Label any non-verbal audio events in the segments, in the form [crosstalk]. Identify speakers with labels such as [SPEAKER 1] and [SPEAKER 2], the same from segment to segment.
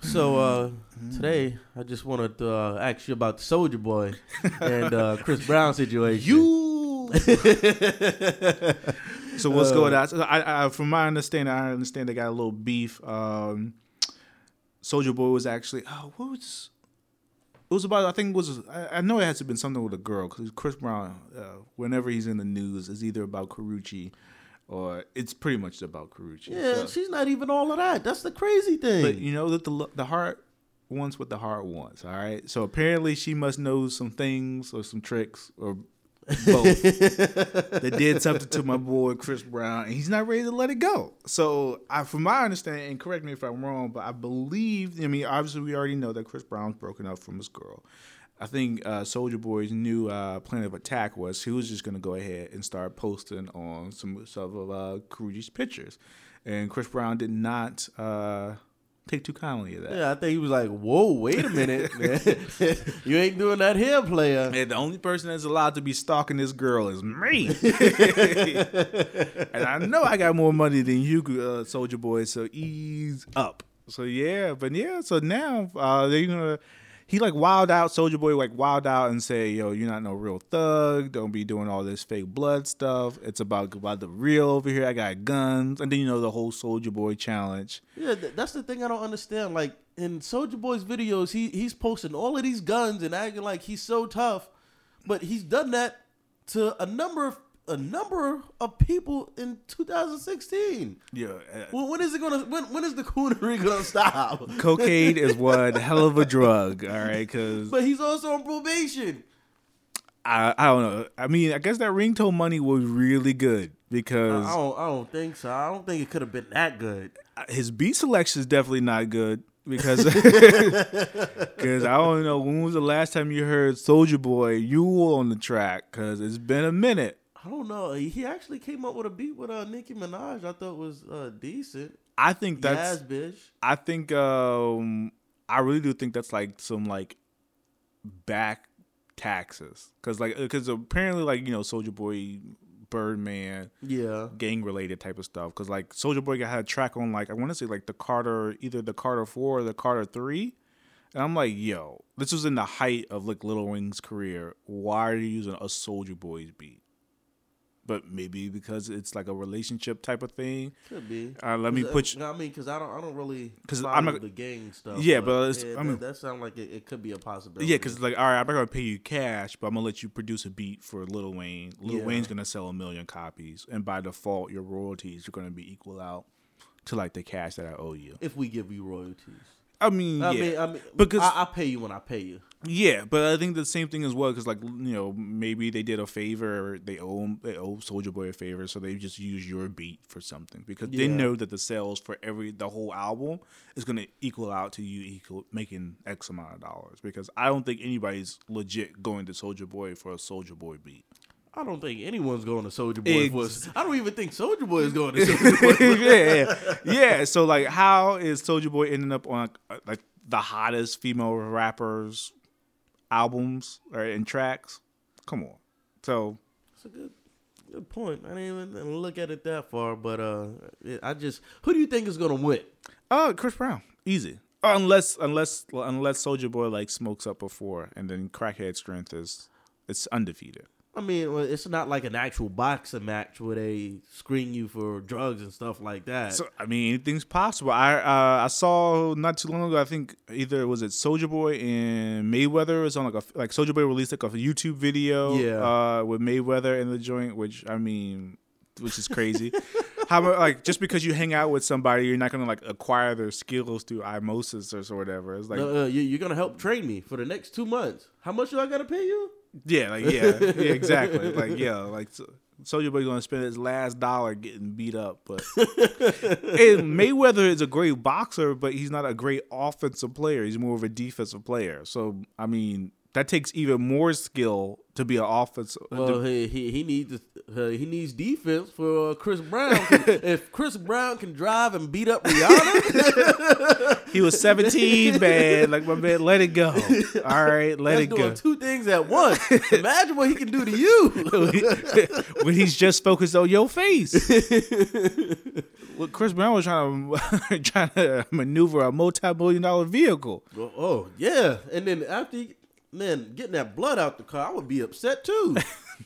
[SPEAKER 1] So uh, today, I just wanted to uh, ask you about the Soulja Boy and uh, Chris [laughs] Brown situation.
[SPEAKER 2] You. [laughs] so what's
[SPEAKER 1] Uh,
[SPEAKER 2] going on? So I, I, from my understanding, I understand they got a little beef. Um, Soulja Boy was actually oh, what was it was about? I think it was I, I know it has to been something with a girl because Chris Brown, uh, whenever he's in the news, is either about Karrueche or it's pretty much about Karrueche.
[SPEAKER 1] yeah,
[SPEAKER 2] So-
[SPEAKER 1] she's not even all of that. That's the crazy thing.
[SPEAKER 2] but you know that the the heart wants what the heart wants. All right. So apparently she must know some things or some tricks or both [laughs] that did something to my boy Chris Brown, and he's not ready to let it go. So, I, from my understanding, and correct me if I'm wrong, but I believe, I mean, obviously we already know that Chris Brown's broken up from his girl. I think uh, Soulja Boy's new uh, plan of attack was he was just going to go ahead and start posting on some some of uh, Karrueche's pictures, and Chris Brown did not uh, take too kindly to that.
[SPEAKER 1] yeah, I think he was like, "Whoa, wait a minute, [laughs] man. [laughs] you ain't doing that here, player."
[SPEAKER 2] And the only person that's allowed to be stalking this girl is me. [laughs] and I know I got more money than you, uh, Soulja Boy. So ease up. So yeah, but yeah. So now uh, they're gonna. He like wild out, Soulja Boy like wild out and say, "Yo, you're not no real thug. Don't be doing all this fake blood stuff. It's about about the real over here. I got guns." And then you know the whole Soulja Boy challenge.
[SPEAKER 1] Yeah, th- that's the thing I don't understand. Like in Soulja Boy's videos, he he's posting all of these guns and acting like he's so tough, but he's done that to a number of a number of people in 2016.
[SPEAKER 2] Yeah, uh,
[SPEAKER 1] Well, when is it gonna? When when is the coonery gonna [laughs] stop?
[SPEAKER 2] cocaine is one [laughs] hell of a drug. All right, because
[SPEAKER 1] But he's also on probation.
[SPEAKER 2] I, I don't know. I mean, I guess that ringtone money was really good
[SPEAKER 1] I
[SPEAKER 2] because
[SPEAKER 1] don't I don't think so. I don't think it could have been that good.
[SPEAKER 2] his beat selection is definitely not good because [laughs] because I don't know when was the last time you heard Soulja Boy you were on the track because it's been a minute.
[SPEAKER 1] I don't know. He actually came up with a beat with uh, Nicki Minaj. I thought was uh, decent.
[SPEAKER 2] I think that's
[SPEAKER 1] Yas, bitch.
[SPEAKER 2] I think um I really do think that's like some like back taxes because like because apparently like you know Soulja Boy Birdman
[SPEAKER 1] Yeah.
[SPEAKER 2] gang related type of stuff. Because like Soulja Boy got had a track on like I want to say like the Carter either the Carter four or the Carter three, and I'm like, yo, this was in the height of like Lil Wayne's career. Why are you using a Soulja Boy's beat? But maybe because it's like a relationship type of thing.
[SPEAKER 1] Could be.
[SPEAKER 2] Uh, let me put
[SPEAKER 1] uh, I mean, because I don't, I don't really
[SPEAKER 2] 'Cause
[SPEAKER 1] follow
[SPEAKER 2] I'm not-
[SPEAKER 1] the gang stuff.
[SPEAKER 2] Yeah, but it's-
[SPEAKER 1] yeah,
[SPEAKER 2] I mean-
[SPEAKER 1] that, that sounds like it, it could be a possibility.
[SPEAKER 2] Yeah, because like, all right, I'm not gonna pay you cash, but I'm gonna let you produce a beat for Lil Wayne. Lil
[SPEAKER 1] Yeah.
[SPEAKER 2] Wayne's gonna sell a million copies, and by default, your royalties are gonna be equal out to like the cash that I owe you.
[SPEAKER 1] if we give you royalties,
[SPEAKER 2] I mean,
[SPEAKER 1] I
[SPEAKER 2] yeah,
[SPEAKER 1] mean, I mean,
[SPEAKER 2] Because-
[SPEAKER 1] I, I pay you when I pay you.
[SPEAKER 2] yeah, but I think the same thing as well because like you know maybe they did a favor, they owe they owe Soulja Boy a favor, so they just use your beat for something because they know that the sales for every the whole album is gonna equal out to you equal making X amount of dollars because I don't think anybody's legit going to Soulja Boy for a Soulja Boy beat.
[SPEAKER 1] I don't think anyone's going to Soulja Boy.
[SPEAKER 2] Ex-
[SPEAKER 1] I don't even think Soulja Boy is going to Soulja [laughs] Boy.
[SPEAKER 2] yeah, yeah, yeah. So like, how is Soulja Boy ending up on uh, like the hottest female rappers albums or and tracks? Come on. So
[SPEAKER 1] That's a good, good point. I didn't even look at it that far, but uh, I just who do you think is going to win?
[SPEAKER 2] Uh, Chris Brown, easy. Uh, Unless, unless, unless Soulja Boy like smokes up before, and then Crackhead Strength is it's undefeated.
[SPEAKER 1] I mean, well, it's not like an actual boxing match where they screen you for drugs and stuff like that.
[SPEAKER 2] So I mean, anything's possible. I uh, I saw not too long ago. I think either was it Soulja Boy and Mayweather was on like a like Soulja Boy released like a YouTube video,
[SPEAKER 1] Yeah.
[SPEAKER 2] uh, with Mayweather in the joint, which I mean, which is crazy. [laughs] How about like just because you hang out with somebody, you're not gonna like acquire their skills through osmosis or so whatever. It's like
[SPEAKER 1] No, uh, you, you're gonna help train me for the next two months. How much do I gotta pay you?
[SPEAKER 2] Yeah, like yeah, yeah, exactly. Like yeah, like so, Soulja Boy gonna spend his last dollar getting beat up, but [laughs] and Mayweather is a great boxer, but he's not a great offensive player. He's more of a defensive player. So I mean, that takes even more skill to be an offense.
[SPEAKER 1] Well, he he, he needs uh, he needs defense for uh, Chris Brown. [laughs] if Chris Brown can drive and beat up Rihanna, [laughs]
[SPEAKER 2] he was 17, man. Like my man, let it go. All right, let
[SPEAKER 1] that's
[SPEAKER 2] it go.
[SPEAKER 1] doing two things at once. Imagine what he can do to you. [laughs]
[SPEAKER 2] when he's just focused on your face. well, Chris Brown was trying to trying to maneuver a multi-million dollar vehicle.
[SPEAKER 1] oh, oh, yeah, and then after he, man getting that blood out the car, I would be upset too.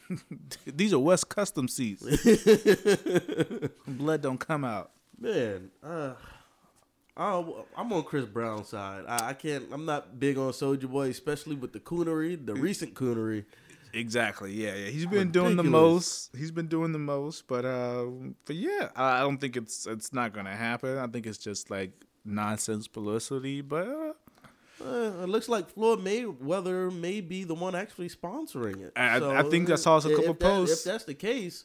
[SPEAKER 1] [laughs]
[SPEAKER 2] These are West Custom seats. [laughs] Blood don't come out.
[SPEAKER 1] Man, uh, I, I'm on Chris Brown's side. I, I can't. I'm not big on Soulja Boy, especially with the coonery, the recent coonery.
[SPEAKER 2] Exactly. Yeah, yeah. He's been doing the most. He's been doing the most, but uh, but yeah, I I don't think it's it's not gonna happen. I think it's just like nonsense publicity. But uh,
[SPEAKER 1] Uh, it looks like Floyd Mayweather may be the one actually sponsoring it.
[SPEAKER 2] I- I think I saw a couple
[SPEAKER 1] that-
[SPEAKER 2] posts.
[SPEAKER 1] If that's the case,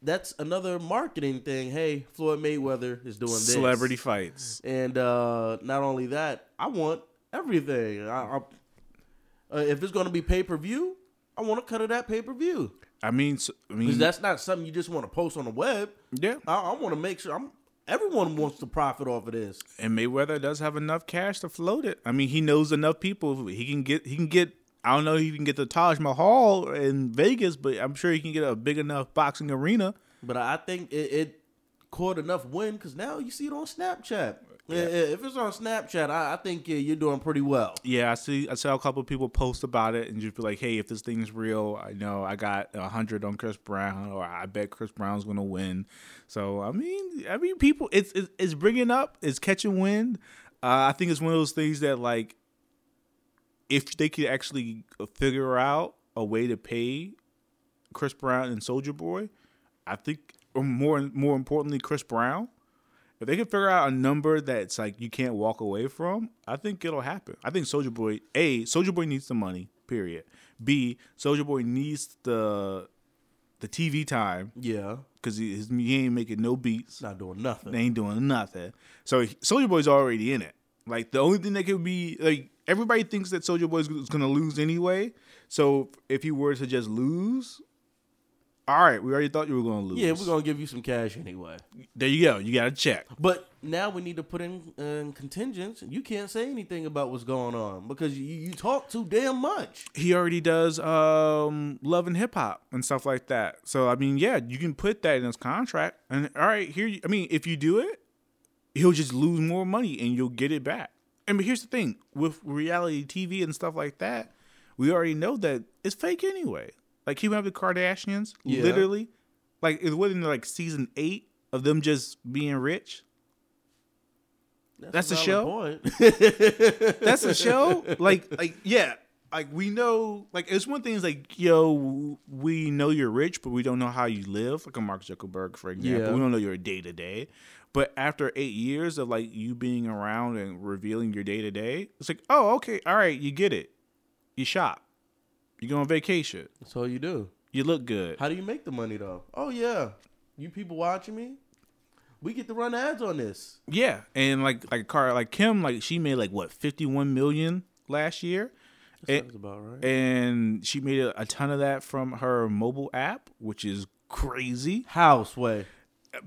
[SPEAKER 1] that's another marketing thing. Hey, Floyd Mayweather is doing this.
[SPEAKER 2] celebrity fights.
[SPEAKER 1] And uh, not only that, I want everything. I, I, uh, if it's going to be pay per view, I want to cut of that pay per view
[SPEAKER 2] I mean, I mean,
[SPEAKER 1] that's not something you just want to post on the web.
[SPEAKER 2] yeah.
[SPEAKER 1] I, I want to make sure I'm. Everyone wants to profit off of this.
[SPEAKER 2] And Mayweather does have enough cash to float it. I mean, he knows enough people. He can get. He can get. I don't know. if He can get the Taj Mahal in Vegas, but I'm sure he can get a big enough boxing arena.
[SPEAKER 1] But I think it, it caught enough wind because now you see it on Snapchat. Yeah, If it's on Snapchat, I, I think yeah, you're doing pretty well.
[SPEAKER 2] Yeah, I see. I saw a couple of people post about it and just be like, "Hey, if this thing's real, I know I got a hundred on Chris Brown, or I bet Chris Brown's gonna win." So I mean, I mean, people, it's it's, it's bringing up, it's catching wind. Uh, I think it's one of those things that like, if they could actually figure out a way to pay Chris Brown and Soulja Boy, I think, or more more importantly, Chris Brown. If they can figure out a number that's like you can't walk away from, I think it'll happen. I think Soulja Boy, A, Soulja Boy needs the money, period. B, Soulja Boy needs the the TV time
[SPEAKER 1] Yeah,
[SPEAKER 2] because he, his- he ain't making no beats.
[SPEAKER 1] not doing nothing.
[SPEAKER 2] They ain't doing nothing. So Soulja Boy's already in it. Like the only thing that could be like everybody thinks that Soulja Boy's gonna lose anyway. So if he were to just lose, all right, we already thought you were gonna lose.
[SPEAKER 1] Yeah, we're gonna give you some cash anyway.
[SPEAKER 2] There you go. You got a check.
[SPEAKER 1] But now we need to put in, in contingents. You can't say anything about what's going on because you, you talk too damn much.
[SPEAKER 2] he already does um love and hip hop and stuff like that. So I mean, yeah, you can put that in his contract. And all right, here you, I mean, if you do it, he'll just lose more money and you'll get it back. And but here's the thing with reality TV and stuff like that, we already know that it's fake anyway. Like keeping up with the Kardashians,
[SPEAKER 1] Yeah.
[SPEAKER 2] literally, like it wasn't like season eight of them just being rich. That's
[SPEAKER 1] a
[SPEAKER 2] show? [laughs] That's a show. Like, like yeah. Like we know, like it's one thing is like, yo, we know you're rich, but we don't know how you live. Like a Mark Zuckerberg, for example,
[SPEAKER 1] Yeah.
[SPEAKER 2] we don't know your day to day. But after eight years of like you being around and revealing your day to day, it's like, oh, okay, all right, you get it. You shop, you go on vacation,
[SPEAKER 1] That's all you do.
[SPEAKER 2] you look good.
[SPEAKER 1] How do you make the money though? Oh yeah, you people watching me, we get to run ads on this.
[SPEAKER 2] Yeah, and like like car like Kim, like she made like what fifty one million last year.
[SPEAKER 1] That
[SPEAKER 2] And-
[SPEAKER 1] about right.
[SPEAKER 2] and she made a, a ton of that from her mobile app, which is crazy.
[SPEAKER 1] Houseway.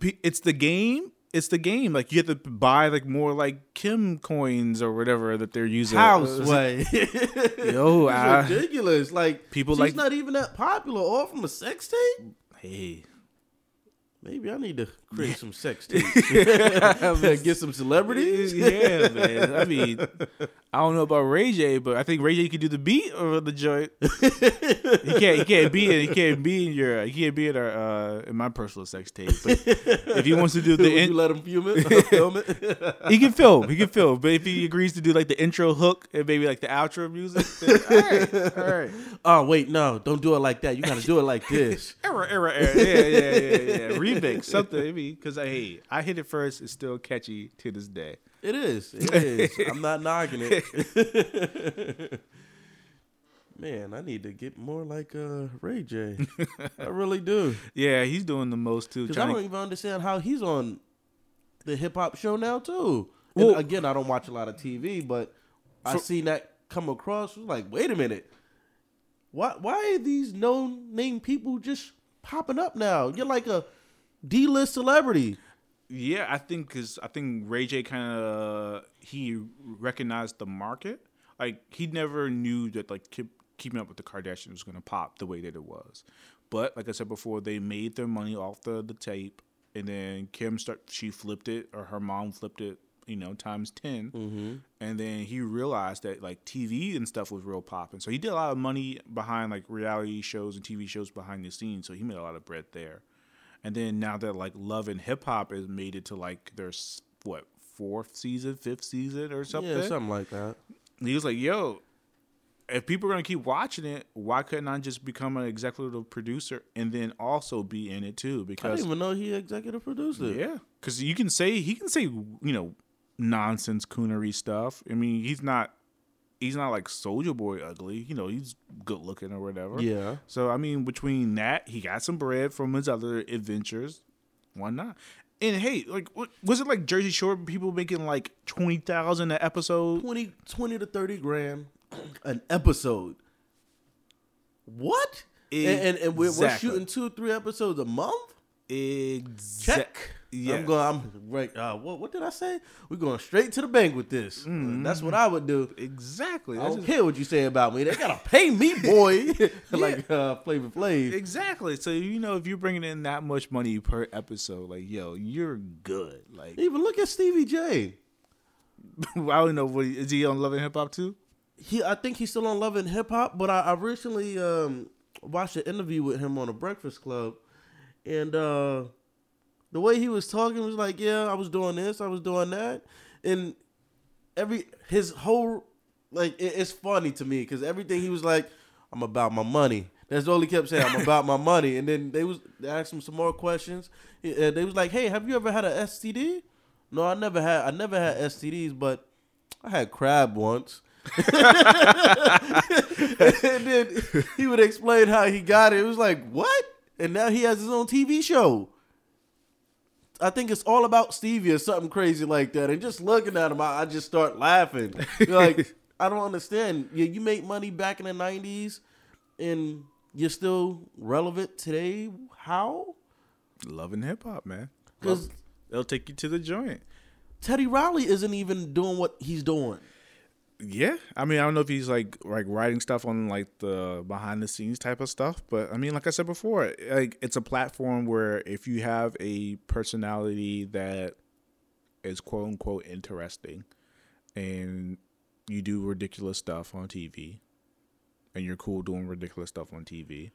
[SPEAKER 2] It's the game. It's the game. Like you have to buy like more like Kim coins or whatever that they're using.
[SPEAKER 1] Houseway. [laughs]
[SPEAKER 2] Yo,
[SPEAKER 1] It's
[SPEAKER 2] I-
[SPEAKER 1] ridiculous. Like
[SPEAKER 2] People
[SPEAKER 1] she's
[SPEAKER 2] like-
[SPEAKER 1] not even that popular. All from a sex tape.
[SPEAKER 2] Hey,
[SPEAKER 1] Maybe I need to create some sex [laughs] tapes. [laughs] Get some celebrities.
[SPEAKER 2] yeah, man. I mean, I don't know about Ray J, but I think Ray J could do the beat or the joint. he can't. He can't be in. He can't be in your. He can't be in our uh, in my personal sex tape. But if he wants to do [laughs]
[SPEAKER 1] Would
[SPEAKER 2] the
[SPEAKER 1] you let him film it? [laughs] [laughs] film it?
[SPEAKER 2] he can film. He can film. But if he agrees to do like the intro hook and maybe like the outro music, then, all right, all right.
[SPEAKER 1] oh wait, no, don't do it like that. You got to do it like this.
[SPEAKER 2] Error, error, error. Yeah, yeah, yeah, yeah. Remix something. I mean, because I hey, I hit it first. It's still catchy to this day.
[SPEAKER 1] It is. It is. [laughs] I'm not knocking it. [laughs] Man, I need to get more like uh, Ray J. I really do. [laughs]
[SPEAKER 2] Yeah, he's doing the most too.
[SPEAKER 1] Because I don't
[SPEAKER 2] to,
[SPEAKER 1] even understand how he's on the hip hop show now too. And
[SPEAKER 2] Well-
[SPEAKER 1] again, I don't watch a lot of TV, but I seen that come across was like, wait a minute, why why are these known name people just popping up now? You're like a D list celebrity.
[SPEAKER 2] Yeah, I think because I think Ray J kind of he recognized the market. Like he never knew that like keep, keeping up with the Kardashians was going to pop the way that it was. But like I said before, they made their money off the the tape, and then Kim start she flipped it or her mom flipped it, you know, times 10
[SPEAKER 1] Mm-hmm.
[SPEAKER 2] and then he realized that like TV and stuff was real popping. So he did a lot of money behind like reality shows and TV shows behind the scenes. So he made a lot of bread there. And then now that like Love and Hip Hop has made it to like their what fourth season, fifth season or something,
[SPEAKER 1] Yeah, something like that.
[SPEAKER 2] he was like, "Yo, if people are gonna keep watching it, why couldn't I just become an executive producer and then also be in it too? Because I
[SPEAKER 1] didn't even know he executive produced it.
[SPEAKER 2] yeah, because you can say he can say you know nonsense coonery stuff. I mean, he's not he's not like Soulja Boy ugly. You know, he's good looking or whatever.
[SPEAKER 1] Yeah.
[SPEAKER 2] So I mean, between that, he got some bread from his other adventures. Why not? And hey, like, what, was it like Jersey Shore people making like twenty thousand an episode?
[SPEAKER 1] 20, 20 to 30 grand [clears throat] an episode. What? And, and, and we're, we're shooting two or three episodes a month?
[SPEAKER 2] Exact.
[SPEAKER 1] Check.
[SPEAKER 2] Yeah.
[SPEAKER 1] I'm going. I'm right. Uh, what, what did I say? We're going straight to the bank with this. That's what I would do.
[SPEAKER 2] Exactly.
[SPEAKER 1] I don't
[SPEAKER 2] just-
[SPEAKER 1] care what you say about me. They gotta pay me, boy. [laughs] [laughs] like uh, Flavor Flav.
[SPEAKER 2] Exactly. So you know, if you're bringing in that much money per episode, like yo, you're good. Like
[SPEAKER 1] Even look at Stevie J. [laughs]
[SPEAKER 2] I don't know what he, is he on Love and Hip Hop too?
[SPEAKER 1] He, I think he's still on Love and Hip Hop, but I, I recently um, watched an interview with him on a Breakfast Club, and uh, the way he was talking was like, "Yeah, I was doing this, I was doing that," and every his whole like it, it's funny to me because everything he was like, "I'm about my money." That's all he kept saying. I'm about my money, and then they was they asked him some more questions. Uh, they was like, "Hey, have you ever had a STD?" No, I never had. I never had STDs, but I had crab once. [laughs] [laughs] and then he would explain how he got it. It was like, what? And now he has his own TV show. I think it's all about Stevie or something crazy like that. And just looking at him, I, I just start laughing. Like, [laughs] I don't understand. You, you make money back in the 90s and you're still relevant today. How?
[SPEAKER 2] Loving Hip Hop, man.
[SPEAKER 1] 'Cause-
[SPEAKER 2] Love- they'll take you to the joint.
[SPEAKER 1] Teddy Riley isn't even doing what he's doing.
[SPEAKER 2] Yeah, I mean, I don't know if he's like like writing stuff on like the behind the scenes type of stuff, but I mean, like I said before, like it's a platform where if you have a personality that is quote unquote interesting, and you do ridiculous stuff on TV, and you're cool doing ridiculous stuff on TV,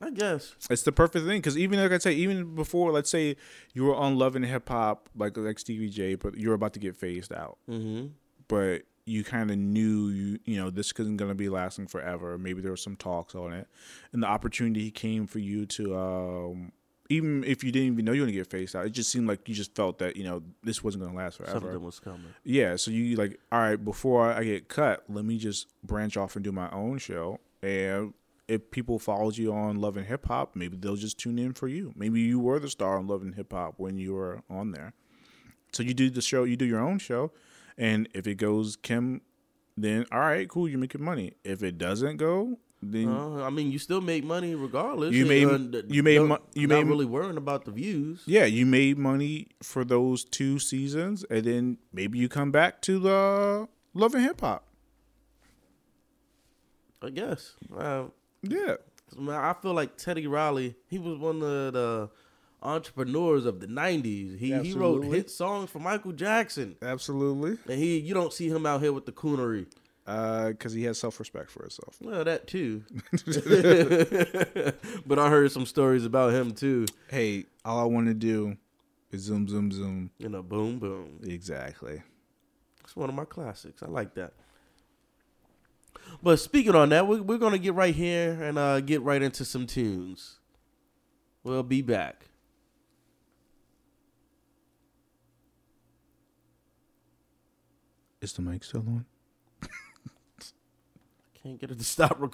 [SPEAKER 1] I guess.
[SPEAKER 2] it's the perfect thing because even like I say, even before, let's say you were on Love and Hip Hop, like like Stevie J, but you're about to get phased out
[SPEAKER 1] Mm-hmm.
[SPEAKER 2] but you kind of knew you you know this isn't going to be lasting forever. Maybe there were some talks on it, and the opportunity came for you to um, even if you didn't even know you were going to get phased out. It just seemed like you just felt that you know this wasn't going to last forever.
[SPEAKER 1] Something was coming.
[SPEAKER 2] Yeah, so you like all right before I get cut, let me just branch off and do my own show and. If people followed you on Love and Hip Hop, maybe they'll just tune in for you. Maybe you were the star on Love and Hip Hop when you were on there. So you do the show, you do your own show, and if it goes Kim, then all right, cool, you're making money. If it doesn't go, then
[SPEAKER 1] Uh, I mean, you still make money regardless.
[SPEAKER 2] You made-
[SPEAKER 1] Uh,
[SPEAKER 2] you made mo- you made-
[SPEAKER 1] really worrying about the views.
[SPEAKER 2] yeah, you made money for those two seasons, and then maybe you come back to the Love and Hip Hop.
[SPEAKER 1] I guess. Uh,
[SPEAKER 2] Yeah,
[SPEAKER 1] I feel like Teddy Riley. He was one of the entrepreneurs of the '90s. He he wrote hit songs for Michael Jackson,
[SPEAKER 2] absolutely,
[SPEAKER 1] and he you don't see him out here with the coonery.
[SPEAKER 2] because he has self respect for himself.
[SPEAKER 1] Well, that too. [laughs] [laughs] but I heard some stories about him too.
[SPEAKER 2] Hey, all I want to do is zoom, zoom, zoom.
[SPEAKER 1] You know, boom, boom.
[SPEAKER 2] Exactly.
[SPEAKER 1] It's one of my classics. I like that. But speaking on that, we're, we're going to get right here and uh, get right into some tunes. We'll be back.
[SPEAKER 2] Is the mic still on?
[SPEAKER 1] I can't get it to stop recording.